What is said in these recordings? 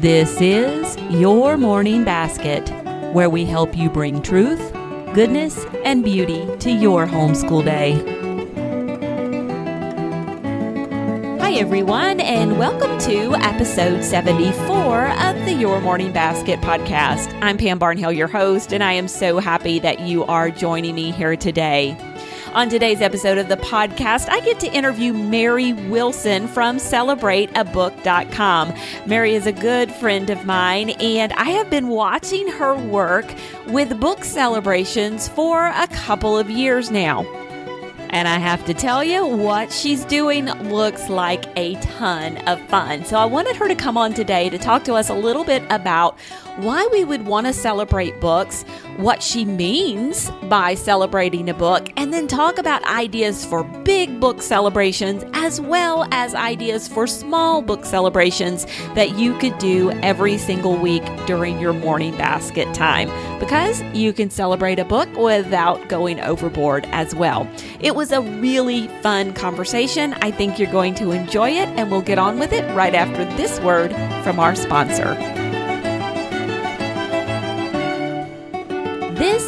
This is Your Morning Basket, where we help you bring truth, goodness, and beauty to your homeschool day. Hi, everyone, and welcome to episode 74 of the Your Morning Basket podcast. I'm Pam Barnhill, your host, and I am so happy that you are joining me here today. On today's episode of the podcast, I get to interview Mary Wilson from CelebrateAbook.com. Mary is a good friend of mine, and I have been watching her work with book celebrations for a couple of years now. And I have to tell you, what she's doing looks like a ton of fun. So I wanted her to come on today to talk to us a little bit about why we would want to celebrate books, what she means by celebrating a book, and then talk about ideas for big book celebrations as well as ideas for small book celebrations that you could do every single week during your morning basket time because you can celebrate a book without going overboard as well. It was a really fun conversation. I think you're going to enjoy it, and we'll get on with it right after this word from our sponsor.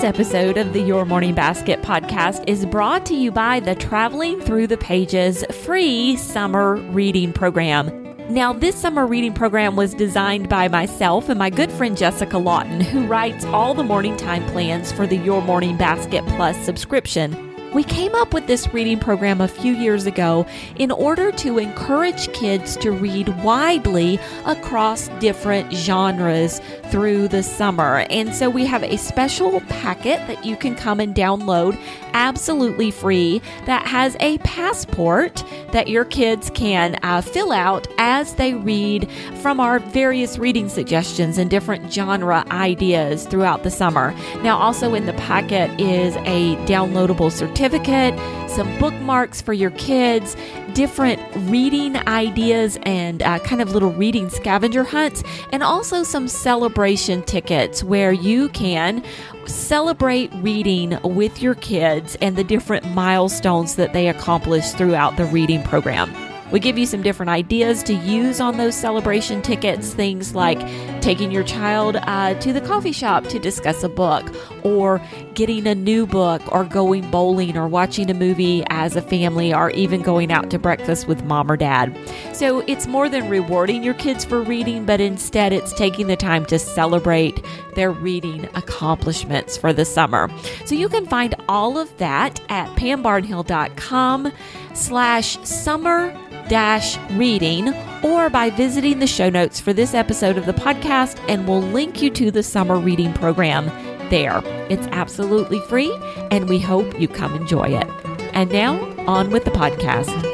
This episode of the Your Morning Basket podcast is brought to you by the Traveling Through the Pages free summer reading program. Now, this summer reading program was designed by myself and my good friend Jessica Lawton, who writes all the morning time plans for the Your Morning Basket Plus subscription. We came up with this reading program a few years ago in order to encourage kids to read widely across different genres through the summer. And so we have a special packet that you can come and download absolutely free that has a passport that your kids can uh, fill out as they read from our various reading suggestions and different genre ideas throughout the summer. Now, also in the packet is a downloadable certificate, some bookmarks for your kids, different reading ideas, and uh, kind of little reading scavenger hunts, and also some celebration tickets where you can celebrate reading with your kids and the different milestones that they accomplish throughout the reading program. We give you some different ideas to use on those celebration tickets, things like taking your child uh, to the coffee shop to discuss a book, or getting a new book, or going bowling, or watching a movie as a family, or even going out to breakfast with mom or dad. So it's more than rewarding your kids for reading, but instead it's taking the time to celebrate their reading accomplishments for the summer. So you can find all of that at pambarnhill.com slash summer dash reading or by visiting the show notes for this episode of the podcast and we'll link you to the summer reading program there. It's absolutely free and we hope you come enjoy it. And now on with the podcast.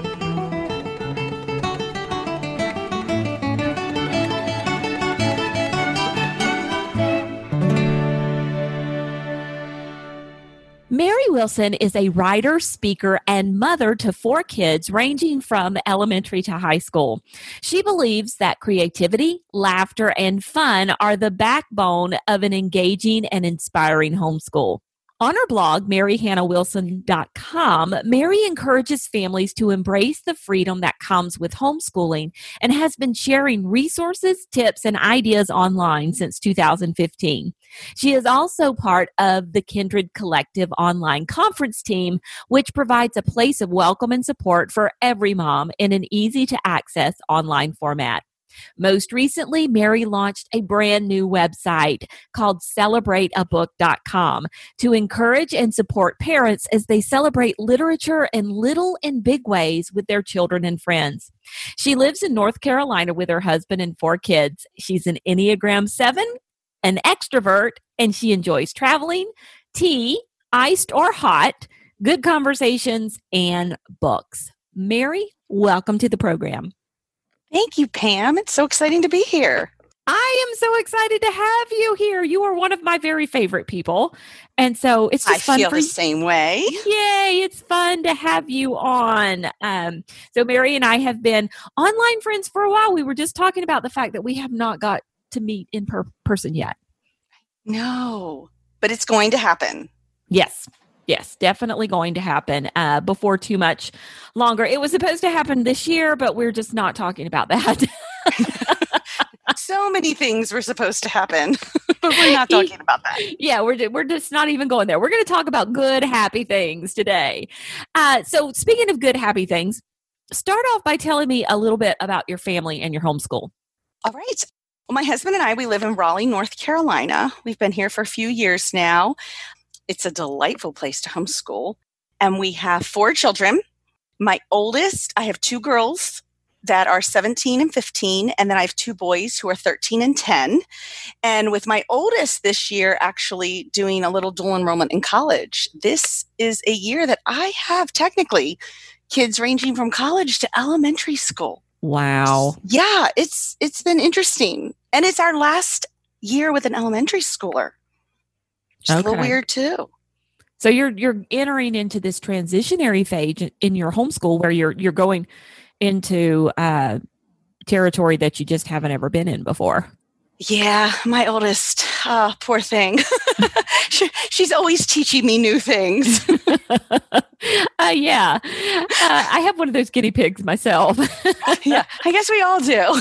Wilson is a writer, speaker, and mother to four kids ranging from elementary to high school. She believes that creativity, laughter, and fun are the backbone of an engaging and inspiring homeschool. On her blog, maryhannahwilson.com, Mary encourages families to embrace the freedom that comes with homeschooling and has been sharing resources, tips, and ideas online since 2015. She is also part of the Kindred Collective online conference team, which provides a place of welcome and support for every mom in an easy to access online format. Most recently, Mary launched a brand new website called celebrateabook.com to encourage and support parents as they celebrate literature in little and big ways with their children and friends. She lives in North Carolina with her husband and four kids. She's an Enneagram 7, an extrovert, and she enjoys traveling, tea, iced or hot, good conversations, and books. Mary, welcome to the program. Thank you, Pam. It's so exciting to be here. I am so excited to have you here. You are one of my very favorite people. And so it's just I fun feel for the you. same way. Yay, it's fun to have you on. Um, so Mary and I have been online friends for a while. We were just talking about the fact that we have not got to meet in per- person yet. No, but it's going to happen. Yes. Yes, definitely going to happen uh, before too much longer. It was supposed to happen this year, but we're just not talking about that. So many things were supposed to happen, but we're not talking about that. Yeah, we're, we're just not even going there. We're going to talk about good, happy things today. Uh, so, speaking of good, happy things, start off by telling me a little bit about your family and your homeschool. All right. Well, my husband and I, we live in Raleigh, North Carolina. We've been here for a few years now. It's a delightful place to homeschool. And we have four children. My oldest, I have two girls that are 17 and 15, and then I have two boys who are 13 and 10. And with my oldest this year actually doing a little dual enrollment in college, this is a year that I have technically kids ranging from college to elementary school. Wow. Yeah, it's it's been interesting. And it's our last year with an elementary schooler. Which okay. a little weird too. So you're you're entering into this transitionary phase in your homeschool where you're you're going into uh, territory that you just haven't ever been in before. Yeah, my oldest, oh, poor thing. she, she's always teaching me new things. uh, yeah, uh, I have one of those guinea pigs myself. yeah, I guess we all do.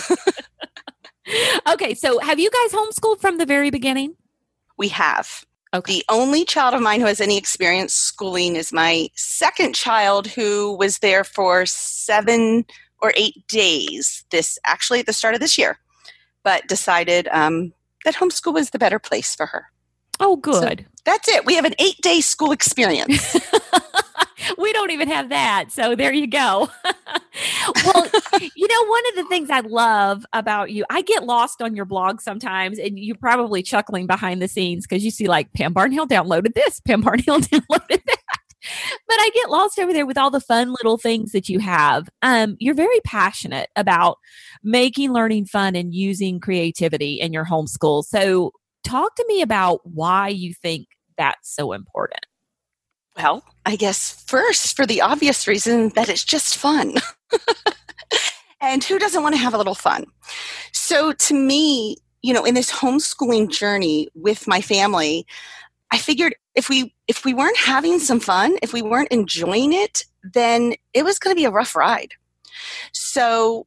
okay, so have you guys homeschooled from the very beginning? We have. Okay. The only child of mine who has any experience schooling is my second child who was there for seven or eight days this actually at the start of this year but decided um, that homeschool was the better place for her. Oh good. so that's it. We have an eight day school experience we don't even have that. So there you go. well, you know, one of the things I love about you, I get lost on your blog sometimes, and you're probably chuckling behind the scenes because you see like Pam Barnhill downloaded this, Pam Barnhill downloaded that. But I get lost over there with all the fun little things that you have. Um, you're very passionate about making learning fun and using creativity in your homeschool. So, talk to me about why you think that's so important. Well, I guess first for the obvious reason that it's just fun. and who doesn't want to have a little fun? So to me, you know, in this homeschooling journey with my family, I figured if we if we weren't having some fun, if we weren't enjoying it, then it was going to be a rough ride. So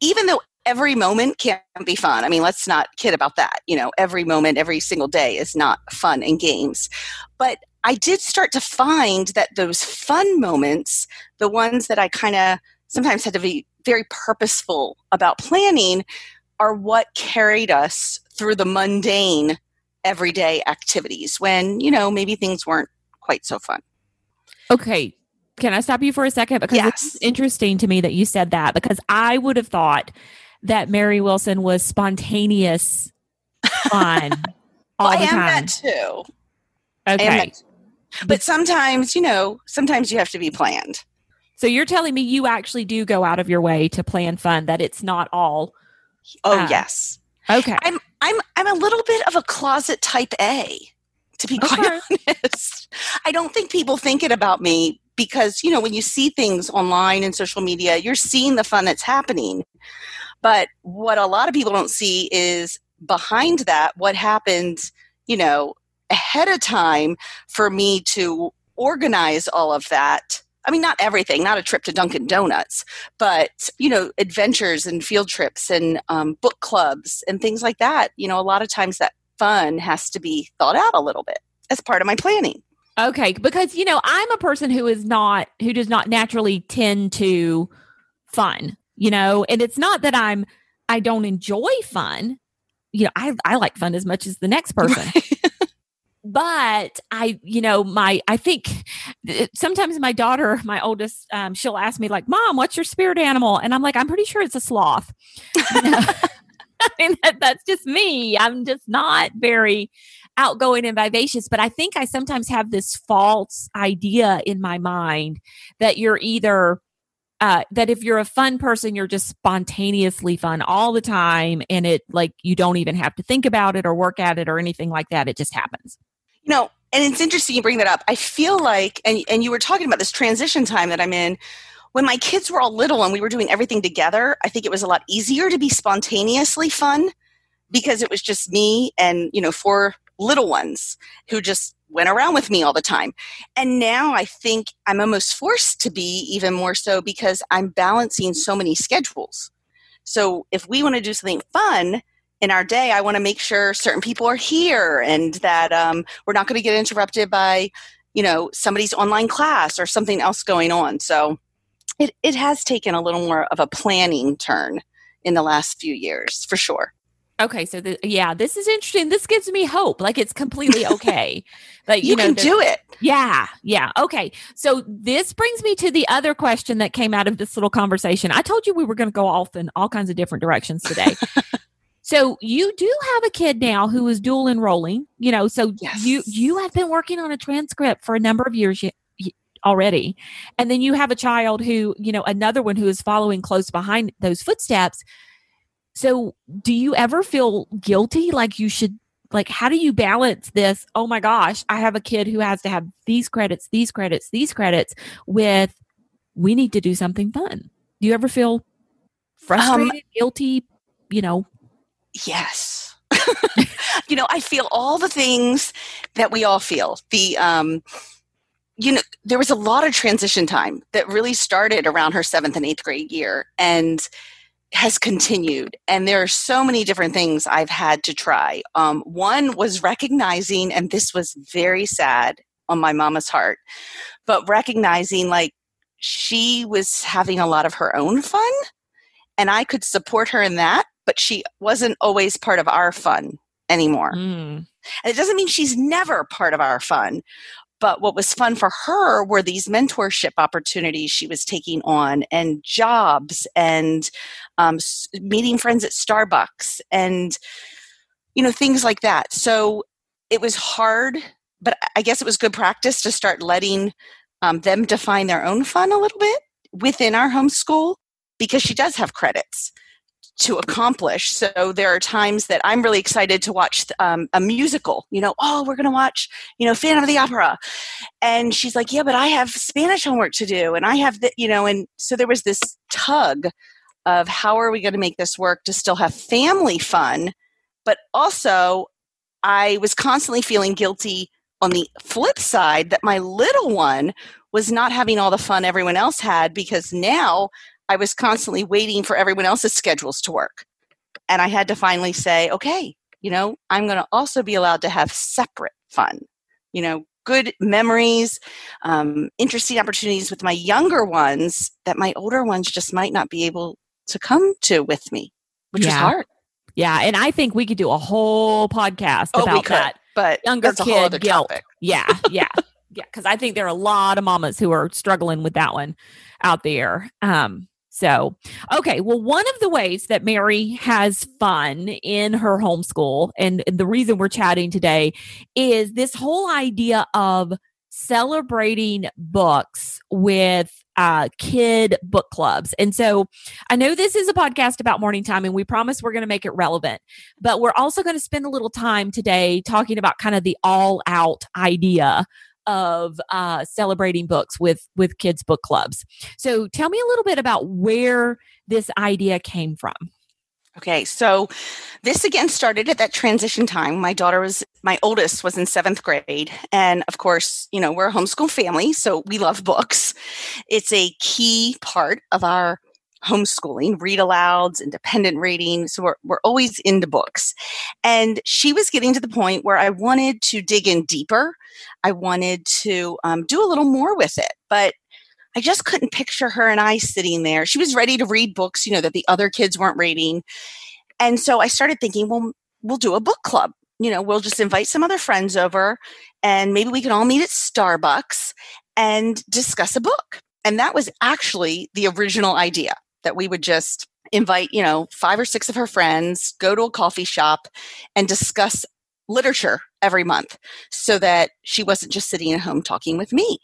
even though every moment can't be fun. I mean, let's not kid about that. You know, every moment, every single day is not fun and games. But I did start to find that those fun moments, the ones that I kind of sometimes had to be very purposeful about planning, are what carried us through the mundane everyday activities when, you know, maybe things weren't quite so fun. Okay. Can I stop you for a second? Because yes. it's interesting to me that you said that because I would have thought that Mary Wilson was spontaneous fun all well, the time. I am that too. Okay. But sometimes, you know, sometimes you have to be planned. So you're telling me you actually do go out of your way to plan fun that it's not all Oh, uh, yes. Okay. I'm I'm I'm a little bit of a closet type A, to be quite okay. honest. I don't think people think it about me because, you know, when you see things online and social media, you're seeing the fun that's happening. But what a lot of people don't see is behind that what happens, you know, ahead of time for me to organize all of that. I mean, not everything, not a trip to Dunkin' Donuts, but, you know, adventures and field trips and um, book clubs and things like that. You know, a lot of times that fun has to be thought out a little bit as part of my planning. Okay, because you know, I'm a person who is not who does not naturally tend to fun, you know, and it's not that I'm I don't enjoy fun. You know, I I like fun as much as the next person. But I, you know, my, I think uh, sometimes my daughter, my oldest, um, she'll ask me like, mom, what's your spirit animal? And I'm like, I'm pretty sure it's a sloth. I mean, that, that's just me. I'm just not very outgoing and vivacious, but I think I sometimes have this false idea in my mind that you're either uh, that if you're a fun person, you're just spontaneously fun all the time, and it like you don't even have to think about it or work at it or anything like that. It just happens. You know, and it's interesting you bring that up. I feel like, and, and you were talking about this transition time that I'm in. When my kids were all little and we were doing everything together, I think it was a lot easier to be spontaneously fun because it was just me and, you know, four little ones who just went around with me all the time. And now I think I'm almost forced to be even more so because I'm balancing so many schedules. So if we want to do something fun, in our day, I want to make sure certain people are here and that um, we're not going to get interrupted by, you know, somebody's online class or something else going on. So it, it has taken a little more of a planning turn in the last few years, for sure. Okay, so the, yeah, this is interesting. This gives me hope. Like it's completely okay. like you, you know, can do it. Yeah, yeah. Okay, so this brings me to the other question that came out of this little conversation. I told you we were going to go off in all kinds of different directions today. so you do have a kid now who is dual enrolling. You know, so yes. you you have been working on a transcript for a number of years already, and then you have a child who you know another one who is following close behind those footsteps so, do you ever feel guilty like you should like how do you balance this oh my gosh i have a kid who has to have these credits these credits these credits with we need to do something fun do you ever feel frustrated um, guilty you know yes. You know i feel all the things that we all feel. The um you know there was a lot of transition time that really started around her seventh and eighth grade year and has continued. And there are so many different things i've had to try. Um, one was recognizing and this was very sad on my mama's heart but recognizing like she was having a lot of her own fun and i could support her in that but she wasn't always part of our fun anymore. Mm. and it doesn't mean she's never part of our fun but what was fun for her were these mentorship opportunities she was taking on and jobs and um, meeting friends at starbucks and you know things like that. So it was hard but i guess it was good practice to start letting um, them define their own fun a little bit within our homeschool because she does have credits to accomplish. So there are times that I'm really excited to watch um, a musical. You know, oh, we're going to watch, you know, Phantom of the Opera, and she's like, yeah, but I have Spanish homework to do, and I have the, you know, and so there was this tug of how are we going to make this work to still have family fun, but also I was constantly feeling guilty on the flip side that my little one was not having all the fun everyone else had because now I was constantly waiting for everyone else's schedules to work. And I had to finally say, okay, you know, I'm going to also be allowed to have separate fun, you know, good memories, um, interesting opportunities with my younger ones that my older ones just might not be able to come to with me, which yeah. is hard. Yeah. And I think we could do a whole podcast oh, about that. But younger kid guilt. Topic. Yeah. Yeah. yeah. Cause I think there are a lot of mamas who are struggling with that one out there. Um, so, okay, well, one of the ways that Mary has fun in her homeschool, and the reason we're chatting today is this whole idea of celebrating books with uh, kid book clubs. And so I know this is a podcast about morning time, and we promise we're going to make it relevant, but we're also going to spend a little time today talking about kind of the all out idea of uh, celebrating books with with kids book clubs. So tell me a little bit about where this idea came from. Okay, so this again started at that transition time. My daughter was, my oldest was in seventh grade. And of course, you know, we're a homeschool family, so we love books. It's a key part of our homeschooling, read alouds, independent reading. So we're, we're always into books. And she was getting to the point where I wanted to dig in deeper. I wanted to um, do a little more with it. But I just couldn't picture her and I sitting there. She was ready to read books, you know, that the other kids weren't reading. And so I started thinking, well, we'll do a book club. You know, we'll just invite some other friends over and maybe we can all meet at Starbucks and discuss a book. And that was actually the original idea that we would just invite, you know, five or six of her friends, go to a coffee shop and discuss literature every month so that she wasn't just sitting at home talking with me.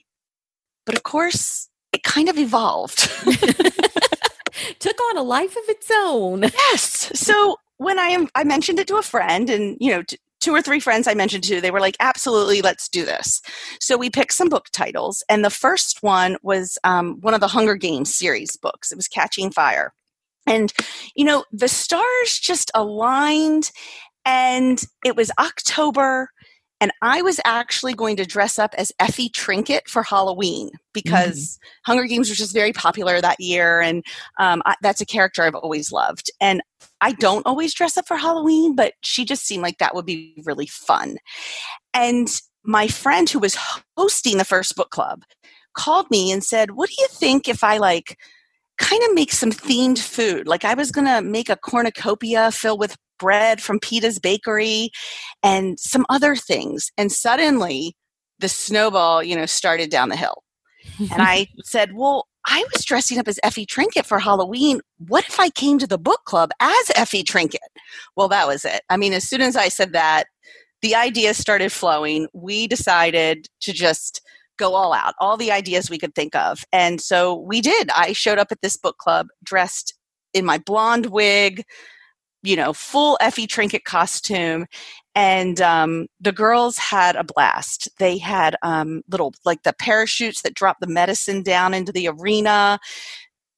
But of course, it kind of evolved. Took on a life of its own. Yes. So when I am, I mentioned it to a friend and you know t- two or three friends I mentioned to, they were like, absolutely, let's do this. So we picked some book titles, and the first one was um, one of the Hunger Games series books. It was Catching Fire. And, you know, the stars just aligned, and it was October, And I was actually going to dress up as Effie Trinket for Halloween because mm-hmm. Hunger Games was just very popular that year. And um, I, that's a character I've always loved. And I don't always dress up for Halloween, but she just seemed like that would be really fun. And my friend who was hosting the first book club called me and said, What do you think if I like kind of make some themed food? Like I was going to make a cornucopia filled with bread from Peeta's Bakery and some other things. And suddenly the snowball, you know, started down the hill. and I said, Well, I was dressing up as Effie Trinket for Halloween. What if I came to the book club as Effie Trinket? Well, that was it. I mean, as soon as I said that, the ideas started flowing. We decided to just go all out, all the ideas we could think of. And so we did. I showed up at this book club dressed in my blonde wig, you know, full Effie Trinket costume. And um, the girls had a blast. They had um, little, like the parachutes that drop the medicine down into the arena,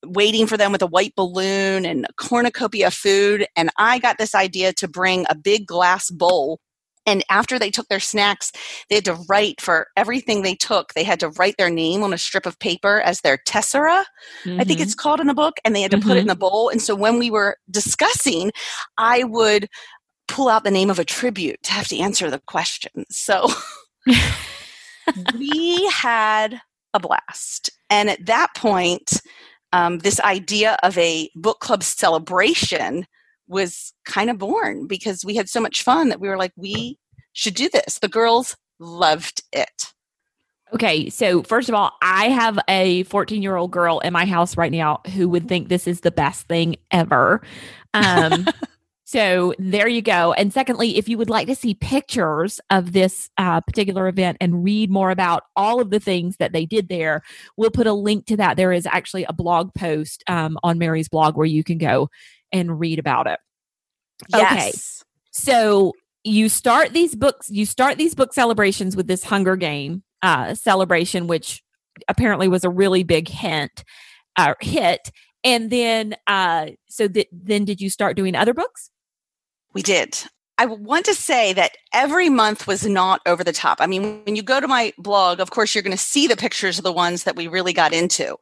waiting for them with a white balloon and cornucopia food. And I got this idea to bring a big glass bowl and after they took their snacks they had to write for everything they took they had to write their name on a strip of paper as their tessera mm-hmm. i think it's mm-hmm. called in the book and they had to mm-hmm. put it in mm-hmm. the bowl and so when we were discussing i would pull out the name of a tribute to have to answer the question so we had a blast and at that point um, this idea of a book club celebration was kind of born because we had so much fun that we were like, we should do this. The girls loved it. Okay, so first of all, I have a 14 year old girl in my house right now who would think this is the best thing ever. Um, so there you go. And secondly, if you would like to see pictures of this uh, particular event and read more about all of the things that they did there, we'll put a link to that. There is actually a blog post um, on Mary's blog where you can go and read about it. Yes. Okay. So you start these books, you start these book celebrations with this Hunger Game uh, celebration, which apparently was a really big hint, uh, hit. And then, uh, so th- then did you start doing other books? We did. I want to say that every month was not over the top. I mean, when you go to my blog, of course, you're going to see the pictures of the ones that we really got into.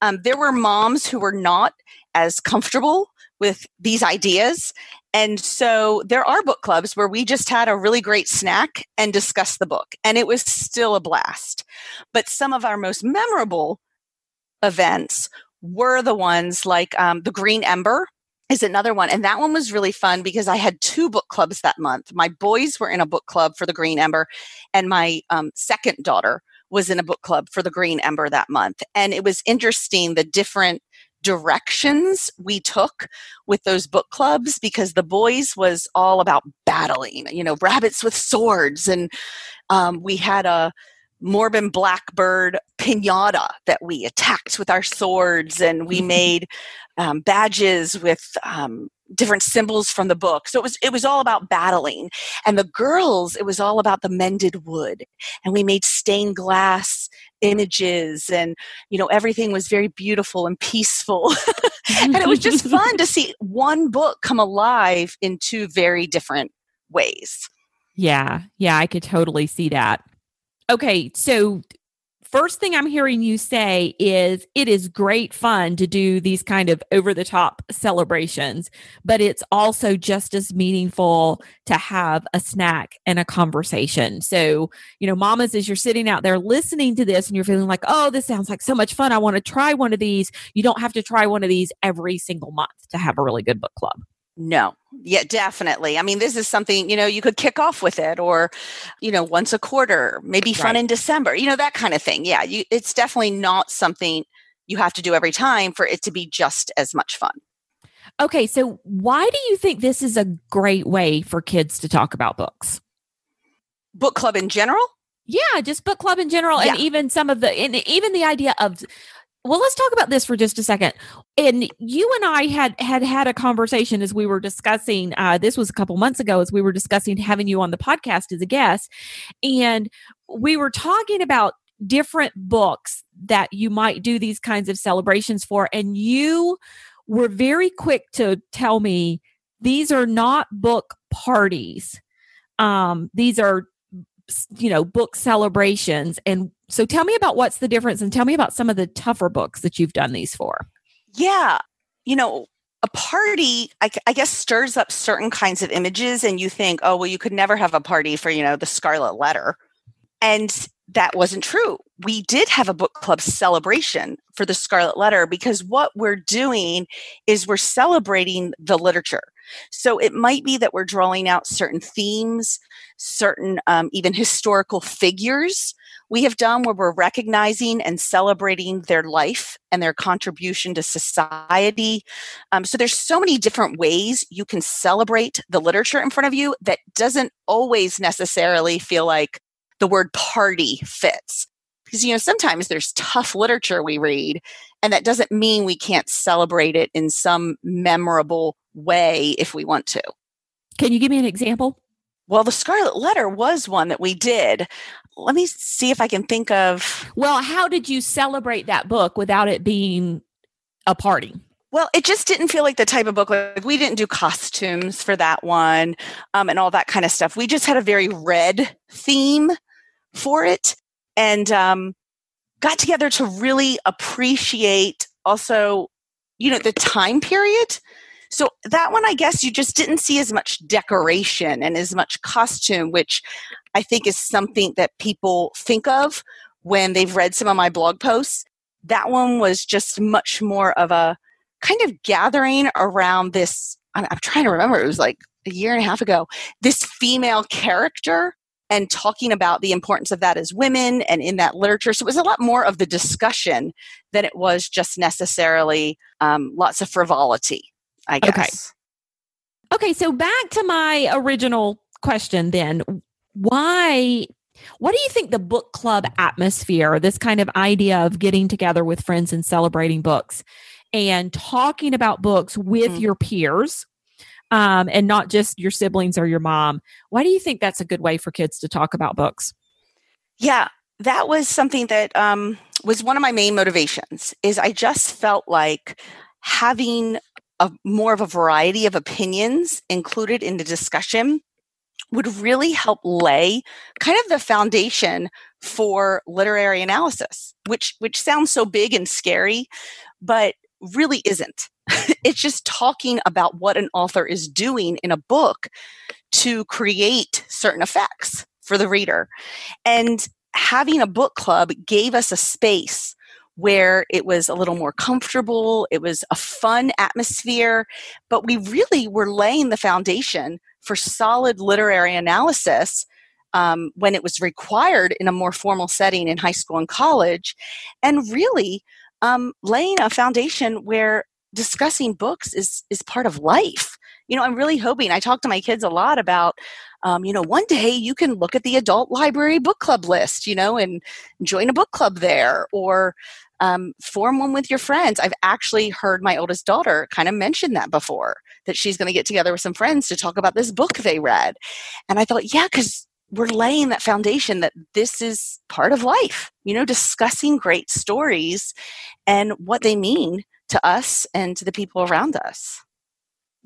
Um, there were moms who were not as comfortable with these ideas. And so there are book clubs where we just had a really great snack and discussed the book, and it was still a blast. But some of our most memorable events were the ones like um, the Green Ember is another one. And that one was really fun because I had two book clubs that month. My boys were in a book club for the Green Ember, and my um, second daughter was in a book club for the Green Ember that month. And it was interesting the different directions we took with those book clubs because the boys was all about battling you know rabbits with swords. And um, we had a Morbin Blackhawk pinata that we attacked with our swords, and we made um, badges with um, different symbols from the book. So it was it was all about battling, and the girls it was all about the mended wood, and we made stained glass images and you know everything was very beautiful and peaceful. And it was just fun to see one book come alive in two very different ways. Yeah. Yeah i could totally see that. Okay so first thing I'm hearing you say is it is great fun to do these kind of over the top celebrations, but it's also just as meaningful to have a snack and a conversation. So, you know, mamas, as you're sitting out there listening to this and you're feeling like, oh, this sounds like so much fun. I want to try one of these. You don't have to try one of these every single month to have a really good book club. No. Yeah, definitely. I mean, this is something, you know, you could kick off with it or, you know, once a quarter, maybe fun right. in December, you know, that kind of thing. Yeah, you, it's definitely not something you have to do every time for it to be just as much fun. Okay, so why do you think this is a great way for kids to talk about books? Book club in general? Yeah, just book club in general, yeah. and even some of the, and even the idea of well let's talk about this for just a second. And you and i had had had a conversation as we were discussing uh, this was a couple months ago as we were discussing having you on the podcast as a guest. And we were talking about different books that you might do these kinds of celebrations for. And you were very quick to tell me these are not book parties. Um, these are you know, book celebrations. And so tell me about what's the difference and tell me about some of the tougher books that you've done these for. Yeah. You know, a party, I, I, guess, stirs up certain kinds of images, and you think, oh, well, you could never have a party for, you know, the Scarlet Letter. And that wasn't true. We did have a book club celebration for the Scarlet Letter because what we're doing is we're celebrating the literature. So it might be that we're drawing out certain themes, certain um, even historical figures we have done where we're recognizing and celebrating their life and their contribution to society. Um, so there's so many different ways you can celebrate the literature in front of you that doesn't always necessarily feel like the word party fits. Because, you know, sometimes there's tough literature we read, and that doesn't mean we can't celebrate it in some memorable way if we want to. Can you give me an example? Well, the Scarlet Letter was one that we did. Let me see if I can think of. Well, how did you celebrate that book without it being a party? Well, it just didn't feel like the type of book. Like we didn't do costumes for that one, um, and all that kind of stuff. We just had a very red theme for it, and um, got together to really appreciate also, you know, the time period so that one, I guess you just didn't see as much decoration and as much costume, which I think is something that people think of when they've read some of my blog posts. That one was just much more of a kind of gathering around this. I'm, trying to remember, it was like a year and a half ago, this female character and talking about the importance of that as women and in that literature. So it was a lot more of the discussion than it was just necessarily um, lots of frivolity. I guess. Okay. Okay, so back to my original question then. Why what do you think the book club atmosphere, this kind of idea of getting together with friends and celebrating books and talking about books with mm-hmm. your peers um, and not just your siblings or your mom, why do you think that's a good way for kids to talk about books? Yeah, that was something that um, was one of my main motivations is I just felt like having a more of a variety of opinions included in the discussion would really help lay kind of the foundation for literary analysis which which sounds so big and scary but really isn't. It's just talking about what an author is doing in a book to create certain effects for the reader. And having a book club gave us a space where it was a little more comfortable. It was a fun atmosphere, but we really were laying the foundation for solid literary analysis um, when it was required in a more formal setting in high school and college, and really um, laying a foundation where discussing books is is part of life. You know, I'm really hoping. I talk to my kids a lot about um, you know, one day you can look at the adult library book club list, you know, and join a book club there, or um, form one with your friends. I've actually heard my oldest daughter kind of mention that before, that she's going to get together with some friends to talk about this book they read. And I thought, yeah, because we're laying that foundation that this is part of life, you know, discussing great stories and what they mean to us and to the people around us.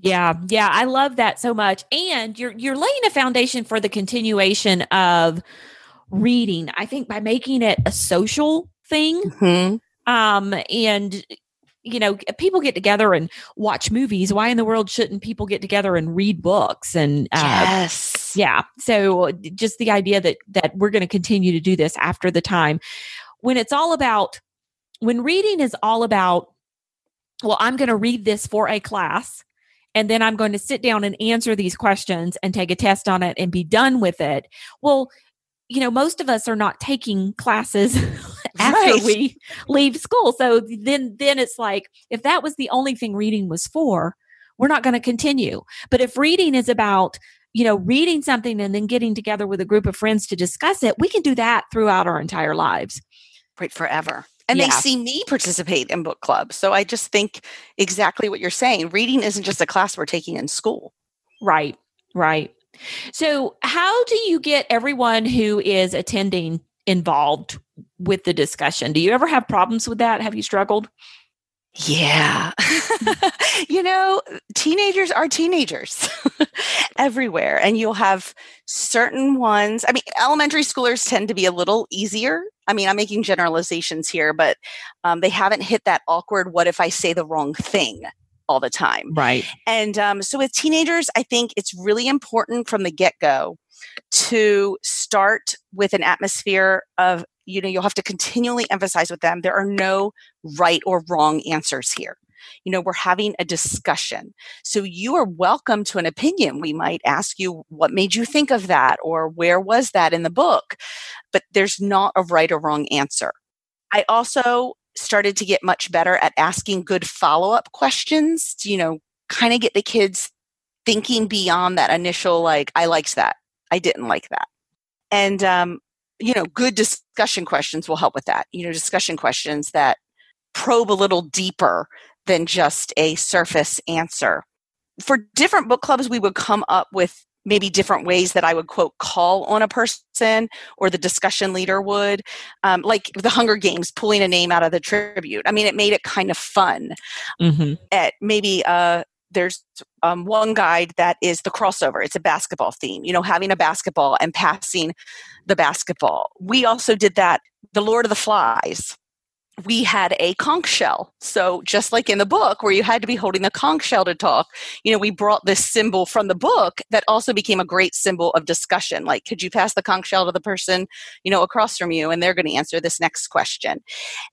Yeah, yeah, I love that so much. And you're you're laying a foundation for the continuation of reading. I think by making it a social thing. Mm-hmm. Um, and you know, people get together and watch movies. Why in the world shouldn't people get together and read books? And uh, yes, yeah. So just the idea that that we're going to continue to do this after the time when it's all about when reading is all about. Well, I'm going to read this for a class and then I'm going to sit down and answer these questions and take a test on it and be done with it. Well, you know, most of us are not taking classes after right. we leave school. So then then it's like if that was the only thing reading was for, we're not going to continue. But if reading is about you know, reading something and then getting together with a group of friends to discuss it, we can do that throughout our entire lives. Right, forever. And yeah. they see me participate in book clubs. So I just think exactly what you're saying. Reading isn't just a class we're taking in school. Right, right. So, how do you get everyone who is attending involved with the discussion? Do you ever have problems with that? Have you struggled? Yeah. Mm. you know, teenagers are teenagers everywhere. And you'll have certain ones. I mean, elementary schoolers tend to be a little easier. I mean, I'm making generalizations here, but um, they haven't hit that awkward, what if I say the wrong thing? all the time. Right. And um, so with teenagers, I think it's really important from the get go to start with an atmosphere of you know you'll have to continually emphasize with them there are no right or wrong answers here you know we're having a discussion. So you are welcome to an opinion. We might ask you what made you think of that? or where was that in the book? But there's not a right or wrong answer. I also started to get much better at asking good follow-up questions to, you know kind of get the kids thinking beyond that initial like i liked that. I didn't like that. And um, you know, good discussion questions will help with that. You know, discussion questions that probe a little deeper than just a surface answer. For different book clubs, we would come up with maybe different ways that I would quote call on a person or the discussion leader would, um, like the Hunger Games, pulling a name out of the tribute. I mean, it made it kind of fun. Mm-hmm. At maybe uh, there's um, one guide that is the crossover. It's a basketball theme, you know, having a basketball and passing the basketball. We also did that, The Lord of the Flies. We had a conch shell. So, just like in the book where you had to be holding the conch shell to talk, you know, we brought this symbol from the book that also became a great symbol of discussion. Like, could you pass the conch shell to the person, you know, across from you? And they're going to answer this next question.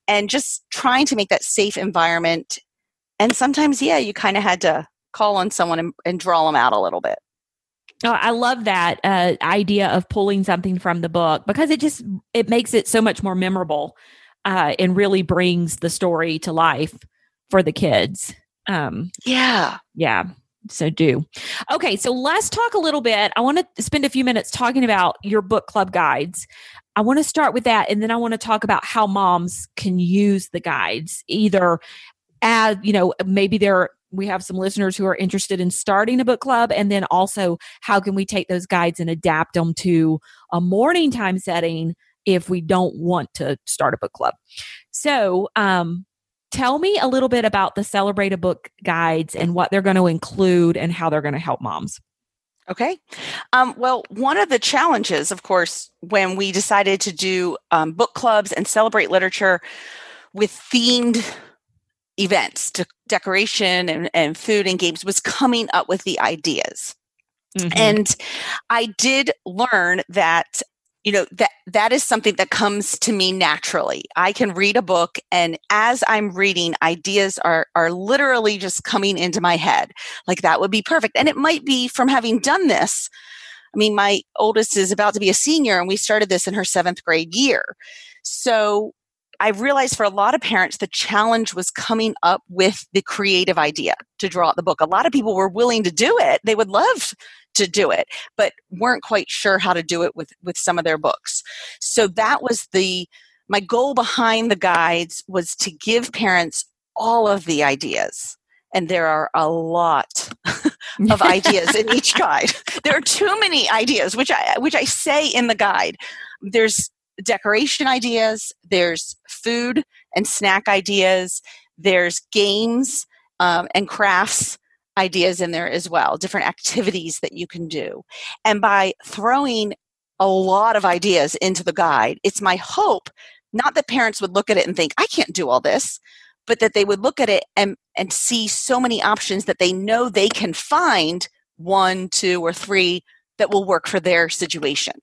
And just trying to make that safe environment and sometimes yeah you kind of had to call on someone and, and, draw them out a little bit oh i love that uh, idea of pulling something from the book because it just it makes it so much more memorable uh, and really brings the story to life for the kids. Um, yeah. yeah so do. Okay so let's talk a little bit. I want to spend a few minutes talking about your book club guides. I want to start with that and then I want to talk about how moms can use the guides either as you know maybe there we have some listeners who are interested in starting a book club and then also how can we take those guides and adapt them to a morning time setting if we don't want to start a book club so um, tell me a little bit about the celebrate a book guides and what they're going to include and how they're going to help moms Okay. Um, well, one of the challenges, of course, when we decided to do um, book clubs and celebrate literature with themed events, de- decoration and, and food and games was coming up with the ideas. Mm-hmm. And I did learn that you know that that is something that comes to me naturally. I can read a book and as i'm reading ideas are are literally just coming into my head. Like that would be perfect. And it might be from having done this. I mean my oldest is about to be a senior and we started this in her 7th grade year. So I realized for a lot of parents, the challenge was coming up with the creative idea to draw out the book. A lot of people were willing to do it. They would love to do it, but weren't quite sure how to do it with, with some of their books. So that was the, my goal behind the guides was to give parents all of the ideas. And there are a lot of ideas in each guide. There are too many ideas, which I, which I say in the guide. There's decoration ideas, there's food and snack ideas, there's games um, and crafts ideas in there as well, different activities that you can do. And by throwing a lot of ideas into the guide, it's my hope not that parents would look at it and think, I can't do all this, but that they would look at it and, and see so many options that they know they can find one, two, or three that will work for their situation.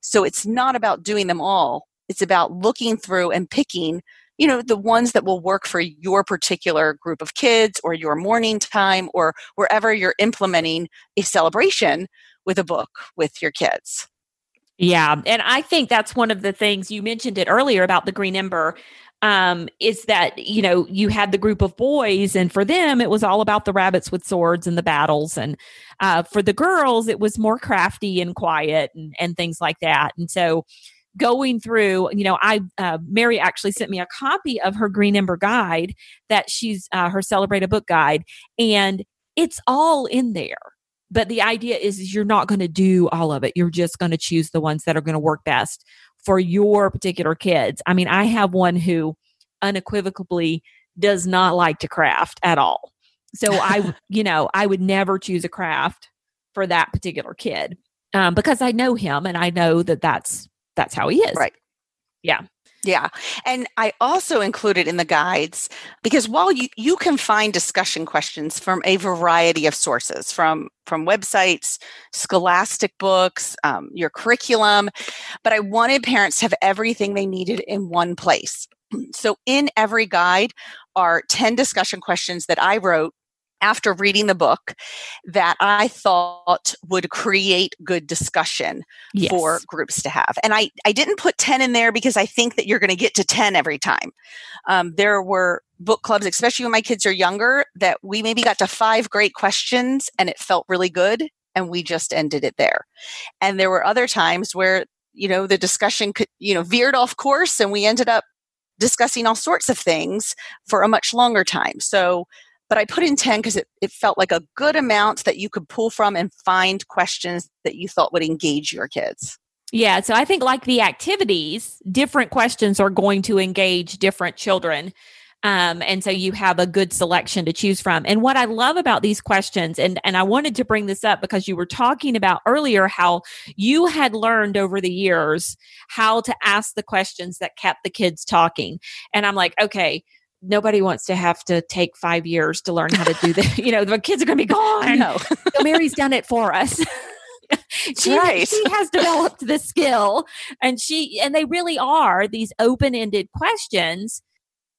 So it's not about doing them all. It's about looking through and picking, you know, the ones that will work for your particular group of kids or your morning time or wherever you're implementing a celebration with a book with your kids. Yeah. And I think that's one of the things you mentioned it earlier about the Green Ember um, is that you know you had the group of boys and for them it was all about the rabbits with swords and the battles. And uh, for the girls it was more crafty and quiet and, and things like that. And so going through you know i uh, mary actually sent me a copy of her green ember guide that she's uh, her celebrate a book guide. And it's all in there. But the idea is you're not going to do all of it. You're just going to choose the ones that are going to work best for your particular kids. I mean, I have one who unequivocally does not like to craft at all. So I, you know, I would never choose a craft for that particular kid um, because I know him and I know that that's that's how he is. Right. Yeah. Yeah. And I also included in the guides because while you, you can find discussion questions from a variety of sources from from websites, scholastic books, um, your curriculum, but I wanted parents to have everything they needed in one place. So in every guide are 10 discussion questions that I wrote after reading the book that I thought would create good discussion yes. for groups to have. And I, I didn't put 10 in there because I think that you're going to get to 10 every time. Um, there were book clubs, especially when my kids are younger, that we maybe got to five great questions and it felt really good and we just ended it there. And there were other times where, you know, the discussion could, you know, veered off course and we ended up discussing all sorts of things for a much longer time. So but I put in 10 because it, it felt like a good amount that you could pull from and find questions that you thought would engage your kids. Yeah, so I think like the activities, different questions are going to engage different children. Um, and so you have a good selection to choose from. And what I love about these questions, and, and I wanted to bring this up because you were talking about earlier how you had learned over the years how to ask the questions that kept the kids talking. And I'm like, okay, nobody wants to have to take five years to learn how to do this. you know, the kids are going to be gone. I know. so Mary's done it for us. she, right. she has developed the skill and she and they really are these open-ended questions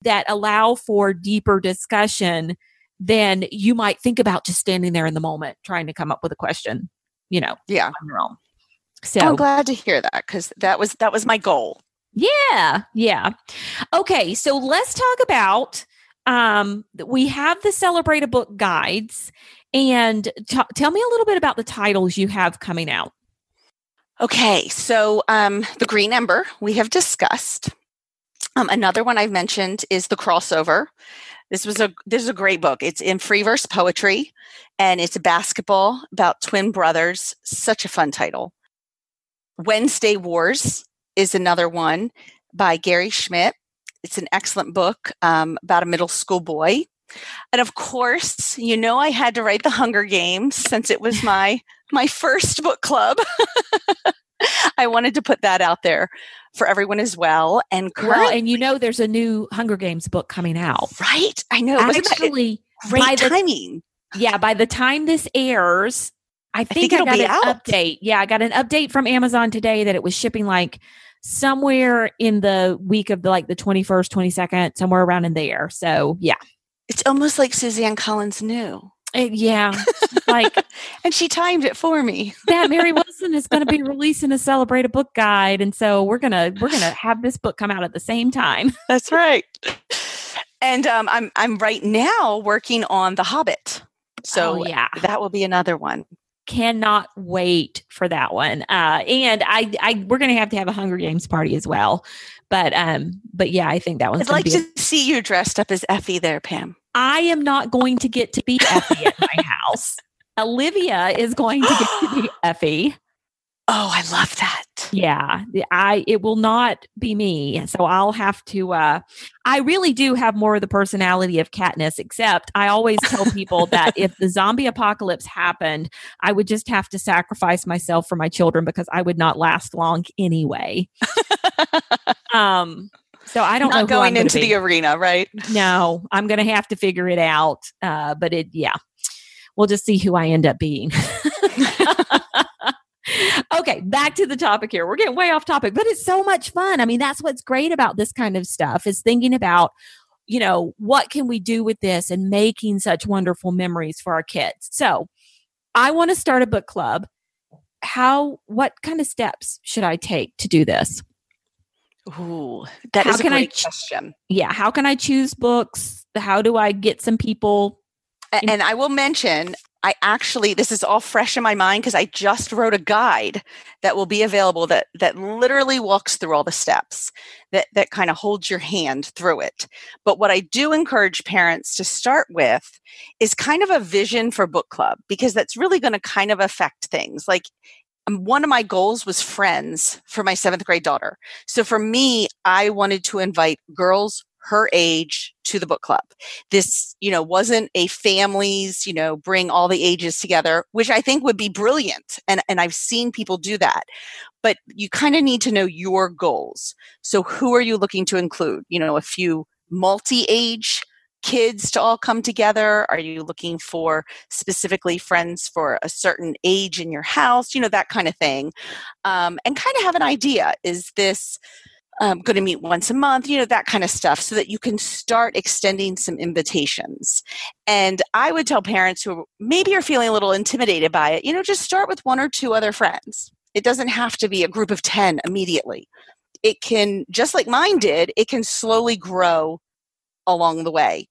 that allow for deeper discussion than you might think about just standing there in the moment trying to come up with a question you know yeah on your own so i'm glad to hear that because that was that was my goal yeah, yeah. Okay, so let's talk about um we have the celebrate a book guides and t- tell me a little bit about the titles you have coming out. Okay, so um the Green Ember we have discussed. Um, another one I've mentioned is the crossover. This was a this is a great book. It's in free verse poetry, and it's a basketball about twin brothers. Such a fun title. Wednesday Wars is another one by Gary Schmidt. It's an excellent book um, about a middle school boy. And of course, you know I had to write The Hunger Games since it was my my first book club. I wanted to put that out there for everyone as well. And well, and you know, there's a new Hunger Games book coming out, right? I know. Actually, great timing. The, yeah, by the time this airs, I think, I, think I got an out. update. Yeah, I got an update from Amazon today that it was shipping like somewhere in the week of the like the 21st, 22nd, somewhere around in there. So, yeah. It's almost like Suzanne Collins knew. Uh, yeah. Like, and she timed it for me. that Mary Wilson is going to be releasing a celebrate a book guide. And so we're going to, we're going to have this book come out at the same time. That's right. And um, I'm, I'm right now working on The Hobbit. So oh, yeah, that will be another one cannot wait for that one. Uh, and I, I, we're going to have to have a Hunger Games party as well. But, um, but yeah, I think that one's. I'd like to a- see you dressed up as Effie there, Pam. I am not going to get to be Effie at my house. Olivia is going to get to be Effie. Oh, I love that. Yeah, I it will not be me. So I'll have to uh I really do have more of the personality of Katniss except I always tell people that if the zombie apocalypse happened, I would just have to sacrifice myself for my children because I would not last long anyway. um so I don't not going into the arena, right? No, I'm going to have to figure it out. Uh but it yeah. We'll just see who I end up being okay, back to the topic here. We're getting way off topic, but it's so much fun. I mean, that's what's great about this kind of stuff is thinking about, you know, what can we do with this and making such wonderful memories for our kids. So, I want to start a book club. How what kind of steps should I take to do this? Ooh, that how is a great I, question. Yeah, how can I choose books? How do I get some people and I will mention I actually this is all fresh in my mind because I just wrote a guide that will be available that that literally walks through all the steps that that kind of holds your hand through it. But what I do encourage parents to start with is kind of a vision for book club because that's really going to kind of affect things. Like um, one of my goals was friends for my 7th grade daughter. So for me, I wanted to invite girls her age to the book club. This, you know, wasn't a families, you know, bring all the ages together, which I think would be brilliant. And, and I've seen people do that. But you kind of need to know your goals. So who are you looking to include? You know, a few multi age kids to all come together? Are you looking for specifically friends for a certain age in your house? You know, that kind of thing. Um, and kind of have an idea. Is this um, going to meet once a month, you know, that kind of stuff, so that you can start extending some invitations. And I would tell parents who maybe are feeling a little intimidated by it, you know, just start with one or two other friends. It doesn't have to be a group of 10 immediately. It can, just like mine did, it can slowly grow along the way.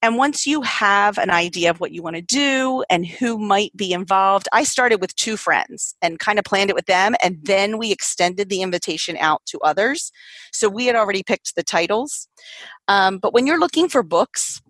And once you have an idea of what you want to do and who might be involved, I started with two friends and kind of planned it with them. And then we extended the invitation out to others. So we had already picked the titles. Um, but when you're looking for books,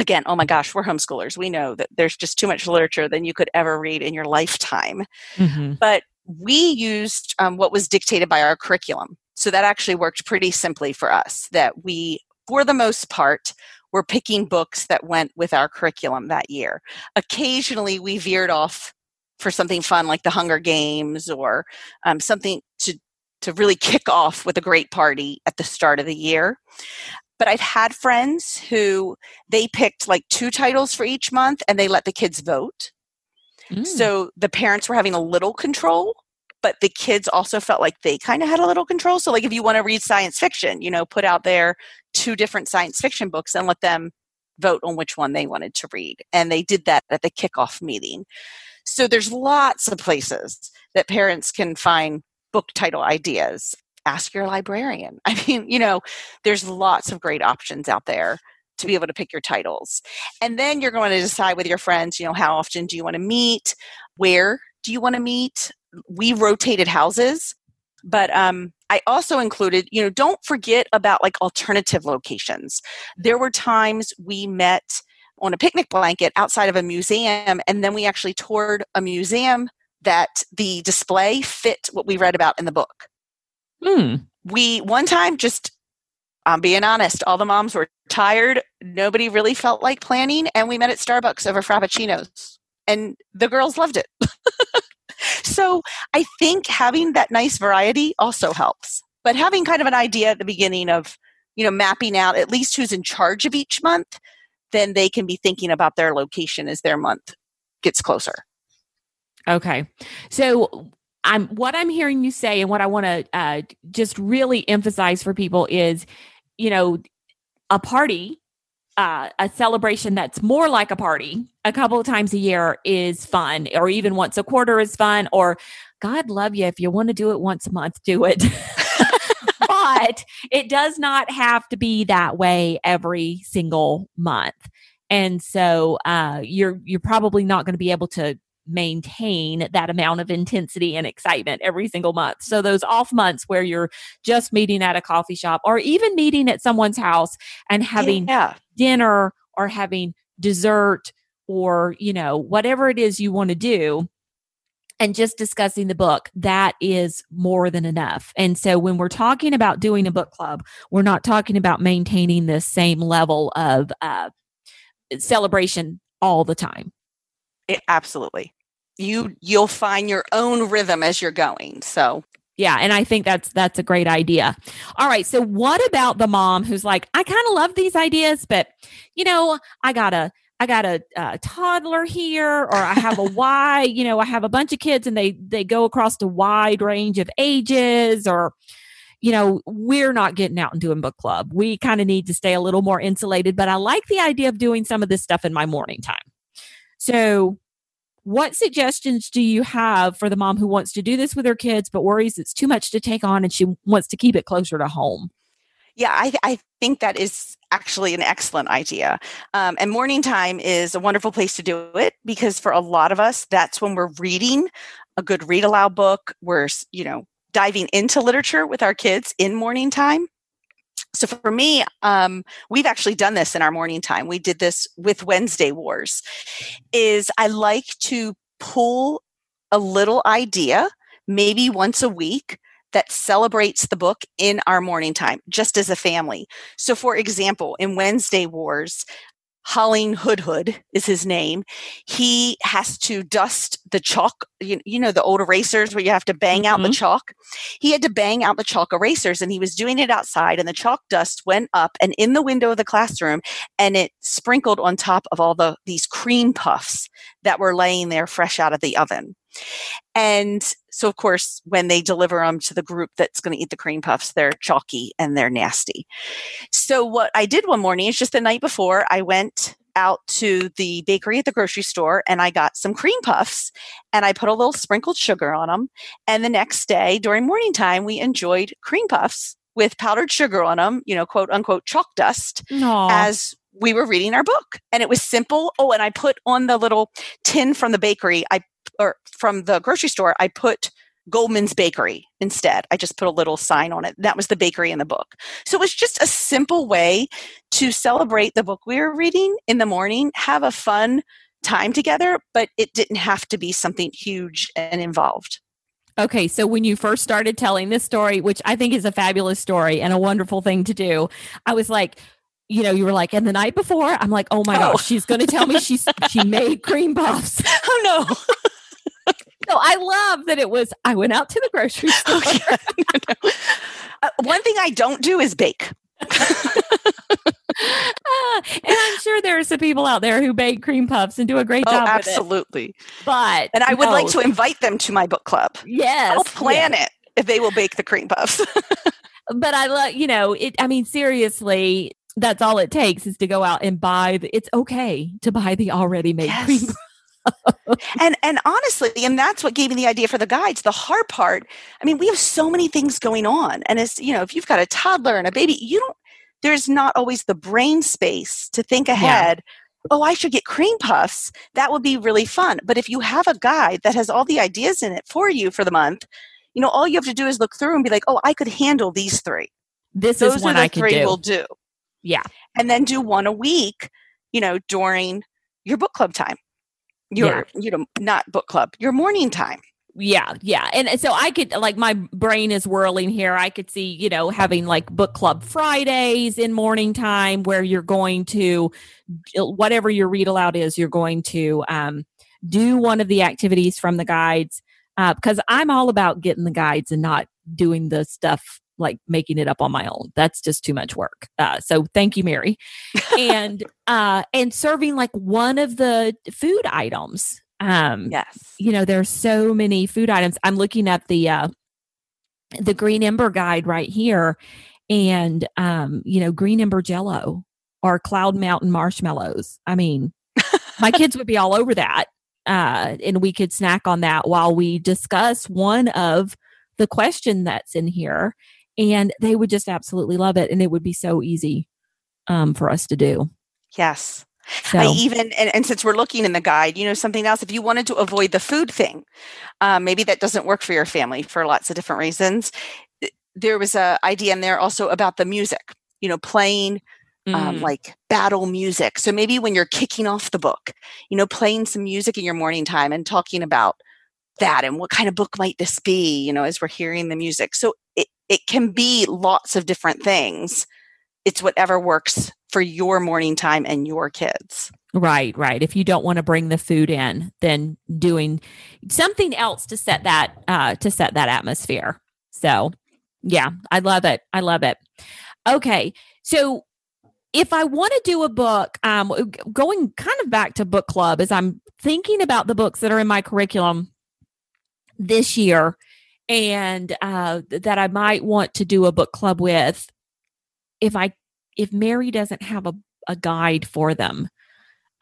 again, oh my gosh, we're homeschoolers. We know that there's just too much literature than you could ever read in your lifetime. Mm-hmm. But we used um, what was dictated by our curriculum. So that actually worked pretty simply for us, that we, for the most part, were picking books that went with our curriculum that year. Occasionally, we veered off for something fun like the Hunger Games or um, something to to really kick off with a great party at the start of the year. But I've had friends who they picked like two titles for each month and they let the kids vote. Mm. So the parents were having a little control, but the kids also felt like they kind of had a little control. So, like, if you want to read science fiction, you know, put out there two different science fiction books and let them vote on which one they wanted to read. And they did that at the kickoff meeting. So, there's lots of places that parents can find book title ideas. Ask your librarian. I mean, you know, there's lots of great options out there to be able to pick your titles. And then you're going to decide with your friends, you know, how often do you want to meet? Where do you want to meet? We rotated houses but um, i also included you know don't forget about like alternative locations. There were times we met on a picnic blanket outside of a museum and then we actually toured a museum that the display fit what we read about in the book. Hmm. we one time just i'm being honest all the moms were tired. Nobody really felt like planning and we met at starbucks over frappuccinos and the girls loved it so I think having that nice variety also helps. But having kind of an idea at the beginning of, you know, mapping out at least who's in charge of each month, then they can be thinking about their location as their month gets closer. Okay. So I'm what I'm hearing you say and what I want to uh, just really emphasize for people is, you know, a party uh, a celebration that's more like a party a couple of times a year is fun, or even once a quarter is fun, or God love you if you want to do it once a month, do it. but it does not have to be that way every single month. And so uh, you're you're probably not going to be able to maintain that amount of intensity and excitement every single month. So those off months where you're just meeting at a coffee shop or even meeting at someone's house and having yeah. dinner or having dessert or, you know, whatever it is you want to do and just discussing the book, that is more than enough. And so when we're talking about doing a book club, we're not talking about maintaining the same level of uh, celebration all the time. It, absolutely you you'll find your own rhythm as you're going so yeah and i think that's that's a great idea all right so what about the mom who's like i kind of love these ideas but you know i got a I got a, a toddler here, or I have a wide, you know, I have a bunch of kids and they they go across a wide range of ages, or you know, we're not getting out and doing book club. We kind of need to stay a little more insulated, but I like the idea of doing some of this stuff in my morning time. So, what suggestions do you have for the mom who wants to do this with her kids but worries it's too much to take on and she wants to keep it closer to home? Yeah, I, I think that is actually an excellent idea. Um, and morning time is a wonderful place to do it because for a lot of us, that's when we're reading a good read aloud book. We're, you know, diving into literature with our kids in morning time. So for me, um, we've actually done this in our morning time. We did this with Wednesday Wars. Is I like to pull a little idea, maybe once a week, that celebrates the book in our morning time, just as a family. So, for example, in Wednesday Wars, Holling Hoodhood is his name. He has to dust the chalk, you, you, know, the old erasers where you have to bang out mm-hmm. the chalk. He had to bang out the chalk erasers and he was doing it outside and the chalk dust went up and in the window of the classroom and it sprinkled on top of all the these cream puffs that were laying there fresh out of the oven. And so, of course, when they deliver them to the group that's going to eat the cream puffs, they're chalky and they're nasty. So, what I did one morning is just the night before, I went out to the bakery at the grocery store and I got some cream puffs and I put a little sprinkled sugar on them. And the next day during morning time, we enjoyed cream puffs with powdered sugar on them, you know, quote unquote chalk dust Aww. as we were reading our book. And it was simple. Oh, and I put on the little tin from the bakery, I or from the grocery store, I put Goldman's Bakery instead. I just put a little sign on it. That was the bakery in the book. So it was just a simple way to celebrate the book we were reading in the morning, have a fun time together, but it didn't have to be something huge and involved. Okay, so when you first started telling this story, which I think is a fabulous story and a wonderful thing to do, I was like, you know, you were like, and the night before, I'm like, oh my oh. gosh, she's going to tell me she's she made cream puffs. Oh no. so I love that it was, I went out to the grocery store. Okay. uh, one thing I don't do is bake. uh, and I'm sure there are some people out there who bake cream puffs and do a great oh, job. absolutely. But and I would no. like to invite them to my book club. Yes, I'll plan yes. it if they will bake the cream puffs. but I love, you know, it. I mean, seriously, that's all it takes is to go out and buy. The, it's okay to buy the already made yes. cream and and honestly, and that's what gave me the idea for the guides. The hard part, I mean, we have so many things going on, and it's you know, if you've got a toddler and a baby, you don't. There's not always the brain space to think ahead. Yeah. Oh, I should get cream puffs. That would be really fun. But if you have a guide that has all the ideas in it for you for the month, you know, all you have to do is look through and be like, oh, I could handle these three. This Those is one I could do. Will do. Yeah, and then do one a week. You know, during your book club time your yeah. you know not book club your morning time. Yeah yeah. And so i could like my brain is whirling here. I could see you know having like book club fridays in morning time where you're going to whatever your read aloud is you're going to um, do one of the activities from the guides uh, because i'm all about getting the guides and not doing the stuff like making it up on my own. That's just too much work. Uh, so thank you, Mary. and uh, and serving like one of the food items. Um, yes. You know, there's so many food items. I'm looking at the uh, the Green Ember guide right here, and um, you know, Green Ember Jello or Cloud Mountain marshmallows. I mean, my kids would be all over that. Uh, and we could snack on that while we discuss one of the question that's in here and they would just absolutely love it and it would be so easy um, for us to do yes so. I even and, and, since we're looking in the guide, you know something else. If you wanted to avoid the food thing, um, maybe that doesn't work for your family for lots of different reasons. There was a idea in there also about the music. You know, playing um, mm. um, like battle music. So maybe when you're kicking off the book, you know, playing some music in your morning time and talking about that and what kind of book might this be. You know, as we're hearing the music. So it, it can be lots of different things. It's whatever works for your morning time and your kids. Right, right. If you don't want to bring the food in, then doing something else to set that uh to set that atmosphere. So, yeah, I love it. I love it. Okay. So, if I want to do a book, um going kind of back to book club as I'm thinking about the books that are in my curriculum this year, and uh, that I might want to do a book club with if I if Mary doesn't have a, a guide for them.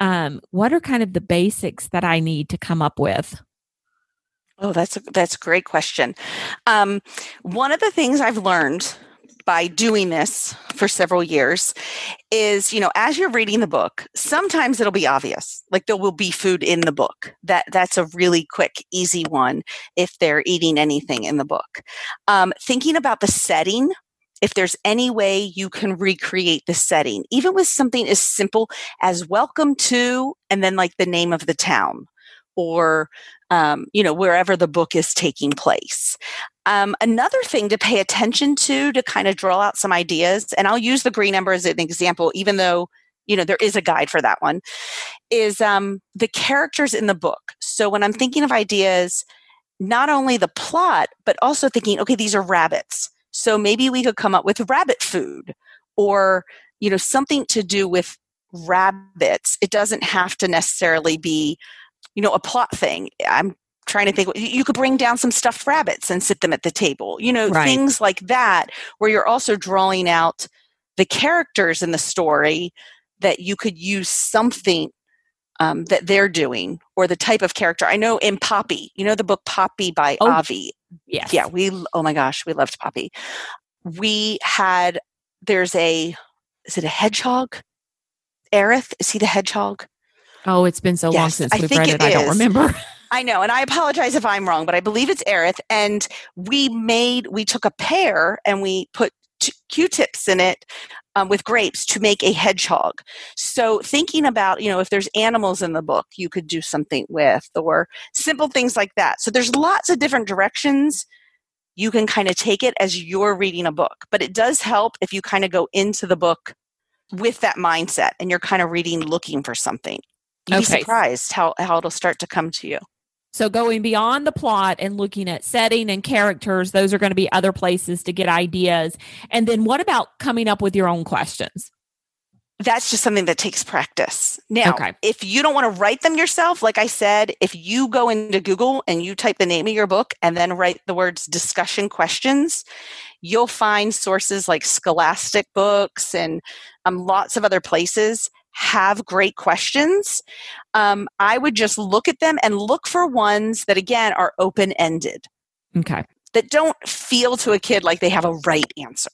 Um, what are kind of the basics that I need to come up with? Oh, that's a, that's a great question. Um, one of the things I've learned by doing this for several years is you know as you're reading the book sometimes it'll be obvious. Like there will be food in the book. That that's a really quick easy one if they're eating anything in the book. Um, thinking about the setting if there's any way you can recreate the setting even with something as simple as welcome to and then like the name of the town or um, you know wherever the book is taking place Um, another thing to pay attention to to kind of draw out some ideas, and I'll use the green ember as an example, even though you know there is a guide for that one, is um, the characters in the book. So when I'm thinking of ideas, not only the plot, but also thinking, okay, these are rabbits. So maybe we could come up with rabbit food or, you know, something to do with rabbits. It doesn't have to necessarily be, you know, a plot thing. I'm trying to think you could bring down some stuffed rabbits and sit them at the table you know right. things like that where you're also drawing out the characters in the story that you could use something um, that they're doing or the type of character. I know in Poppy, you know the book Poppy by oh, Avi. Yes. Yeah, we oh my gosh, we loved Poppy. We had there's a is it a hedgehog? Ereth, is he the hedgehog? Oh, it's been so yes, long since we've read it, it I don't remember. I know, and I apologize if I'm wrong, but I believe it's Ereth. And we made, we took a pear and we put Q-tips in it um, with grapes to make a hedgehog. So thinking about, you know, if there's animals in the book, you could do something with, or simple things like that. So there's lots of different directions you can kind of take it as you're reading a book. But it does help if you kind of go into the book with that mindset and you're kind of reading looking for something. You'd okay. be surprised how, how it'll start to come to you. So going beyond the plot and looking at setting and characters, those are going to be other places to get ideas. And then what about coming up with your own questions? That's just something that takes practice. Now, okay. if you don't want to write them yourself, like I said, if you go into Google and you type the name of your book and then write the words discussion questions, you'll find sources like Scholastic Books and um, lots of other places have great questions, um, I would just look at them and look for ones that, again, are open ended. Okay. That don't feel to a kid like they have a right answer.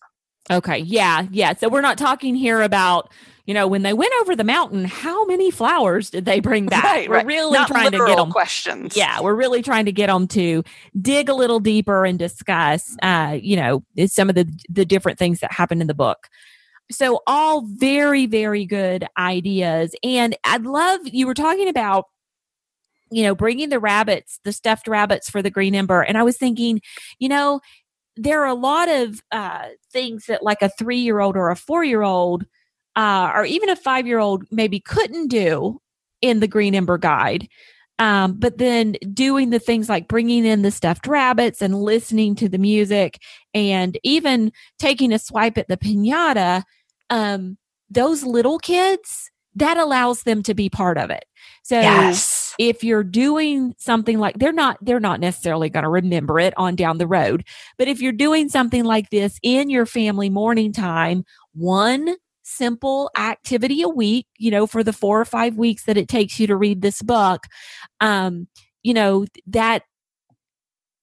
Okay. Yeah. Yeah. So we're not talking here about, you know, when they went over the mountain, how many flowers did they bring back? Right, we're right. really not trying to get them questions. Yeah, we're really trying to get them to dig a little deeper and discuss, uh, you know, some of the the different things that happened in the book. So, all very, very good ideas. And I'd love, you were talking about, you know, bringing the rabbits, the stuffed rabbits for the green ember. And I was thinking, you know, there are a lot of uh, things that like a three year old or a four year old uh, or even a five year old maybe couldn't do in the green ember guide um, but then doing the things like bringing in the stuffed rabbits and listening to the music and even taking a swipe at the pinata, um, those little kids, that allows them to be part of it. So yes. if you're doing something like they're not they're not necessarily going to remember it on down the road, but if you're doing something like this in your family morning time, one simple activity a week, you know, for the four or five weeks that it takes you to read this book, um, you know, that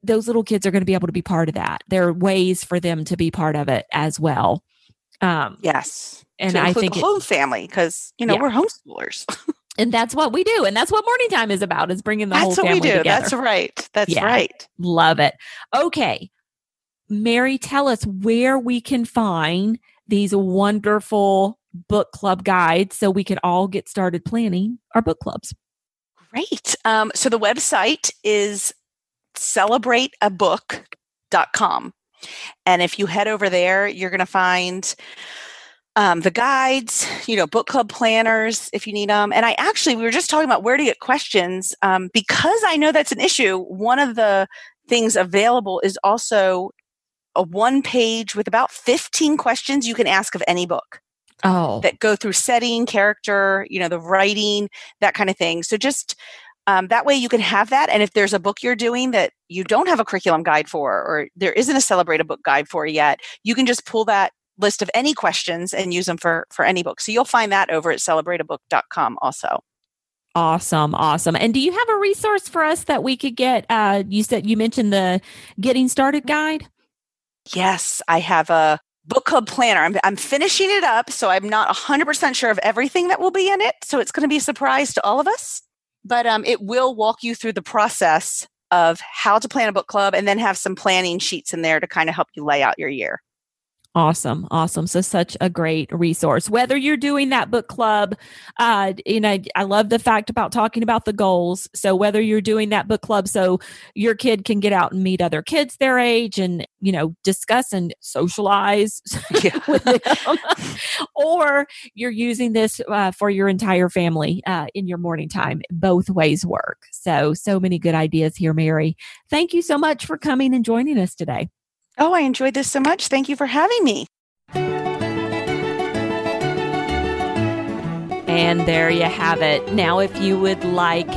those little kids are going to be able to be part of that. There are ways for them to be part of it as well. Um, yes. And I think the whole family, because, you know, yeah. we're homeschoolers. and that's what we do. And that's what morning time is about is bringing the that's whole family together. That's what we do. That's right. That's yeah. right. Love it. Okay. Mary, tell us where we can find these wonderful book club guides so we can all get started planning our book clubs. Great. Um, so the website is celebrateabook.com. And if you head over there, you're going to find um, the guides, you know, book club planners if you need them. And I actually, we were just talking about where to get questions um, because I know that's an issue. One of the things available is also a one page with about 15 questions you can ask of any book. Oh. That go through setting, character, you know, the writing, that kind of thing. So just um, that way you can have that. And if there's a book you're doing that you don't have a curriculum guide for, or there isn't a celebrate a book guide for yet, you can just pull that list of any questions and use them for for any book. So you'll find that over at celebrateabook.com also. Awesome, awesome. And do you have a resource for us that we could get? Uh, you said you mentioned the getting started guide. Yes, I have a book club planner. I'm, I'm finishing it up, so I'm not 100% sure of everything that will be in it. So it's going to be a surprise to all of us. But um, it will walk you through the process of how to plan a book club and then have some planning sheets in there to kind of help you lay out your year. Awesome. Awesome. So such a great resource. Whether you're doing that book club, uh, you know, I love the fact about talking about the goals. So whether you're doing that book club so your kid can get out and meet other kids their age and, you know, discuss and socialize with them, or you're using this uh, for your entire family uh, in your morning time, both ways work. So, so many good ideas here, Mary. Thank you so much for coming and joining us today. Oh, I enjoyed this so much. Thank you for having me. And there you have it. Now, if you would like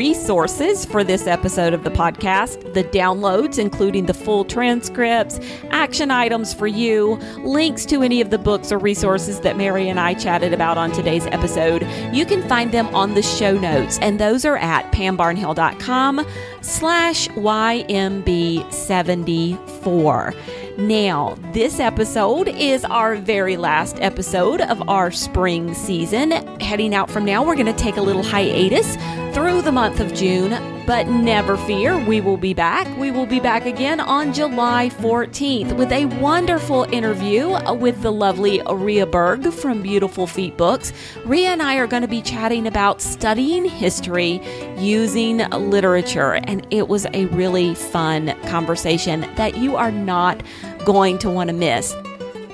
resources for this episode of the podcast, the downloads, including the full transcripts, action items for you, links to any of the books or resources that Mary and I chatted about on today's episode, you can find them on the show notes. And those are at pambarnhill.com slash YMB74. Now, this episode is our very last episode of our spring season. Heading out from now, we're going to take a little hiatus through the month of June, but never fear, we will be back. We will be back again on July 14th with a wonderful interview with the lovely Rea Berg from Beautiful Feet Books. Rea and I are going to be chatting about studying history using literature, and it was a really fun conversation that you are not going to want to miss.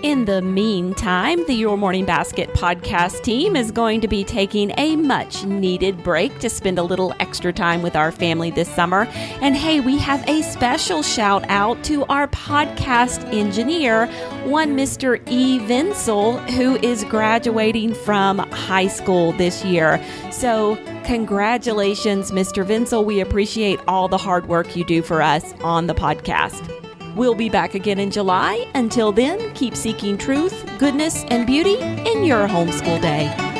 In the meantime, the Your Morning Basket podcast team is going to be taking a much needed break to spend a little extra time with our family this summer. And hey, we have a special shout out to our podcast engineer, one Mr. E. Vinsel, who is graduating from high school this year. So, congratulations, Mr. Vinsel. We appreciate all the hard work you do for us on the podcast. We'll be back again in July. Until then, keep seeking truth, goodness, and beauty in your homeschool day.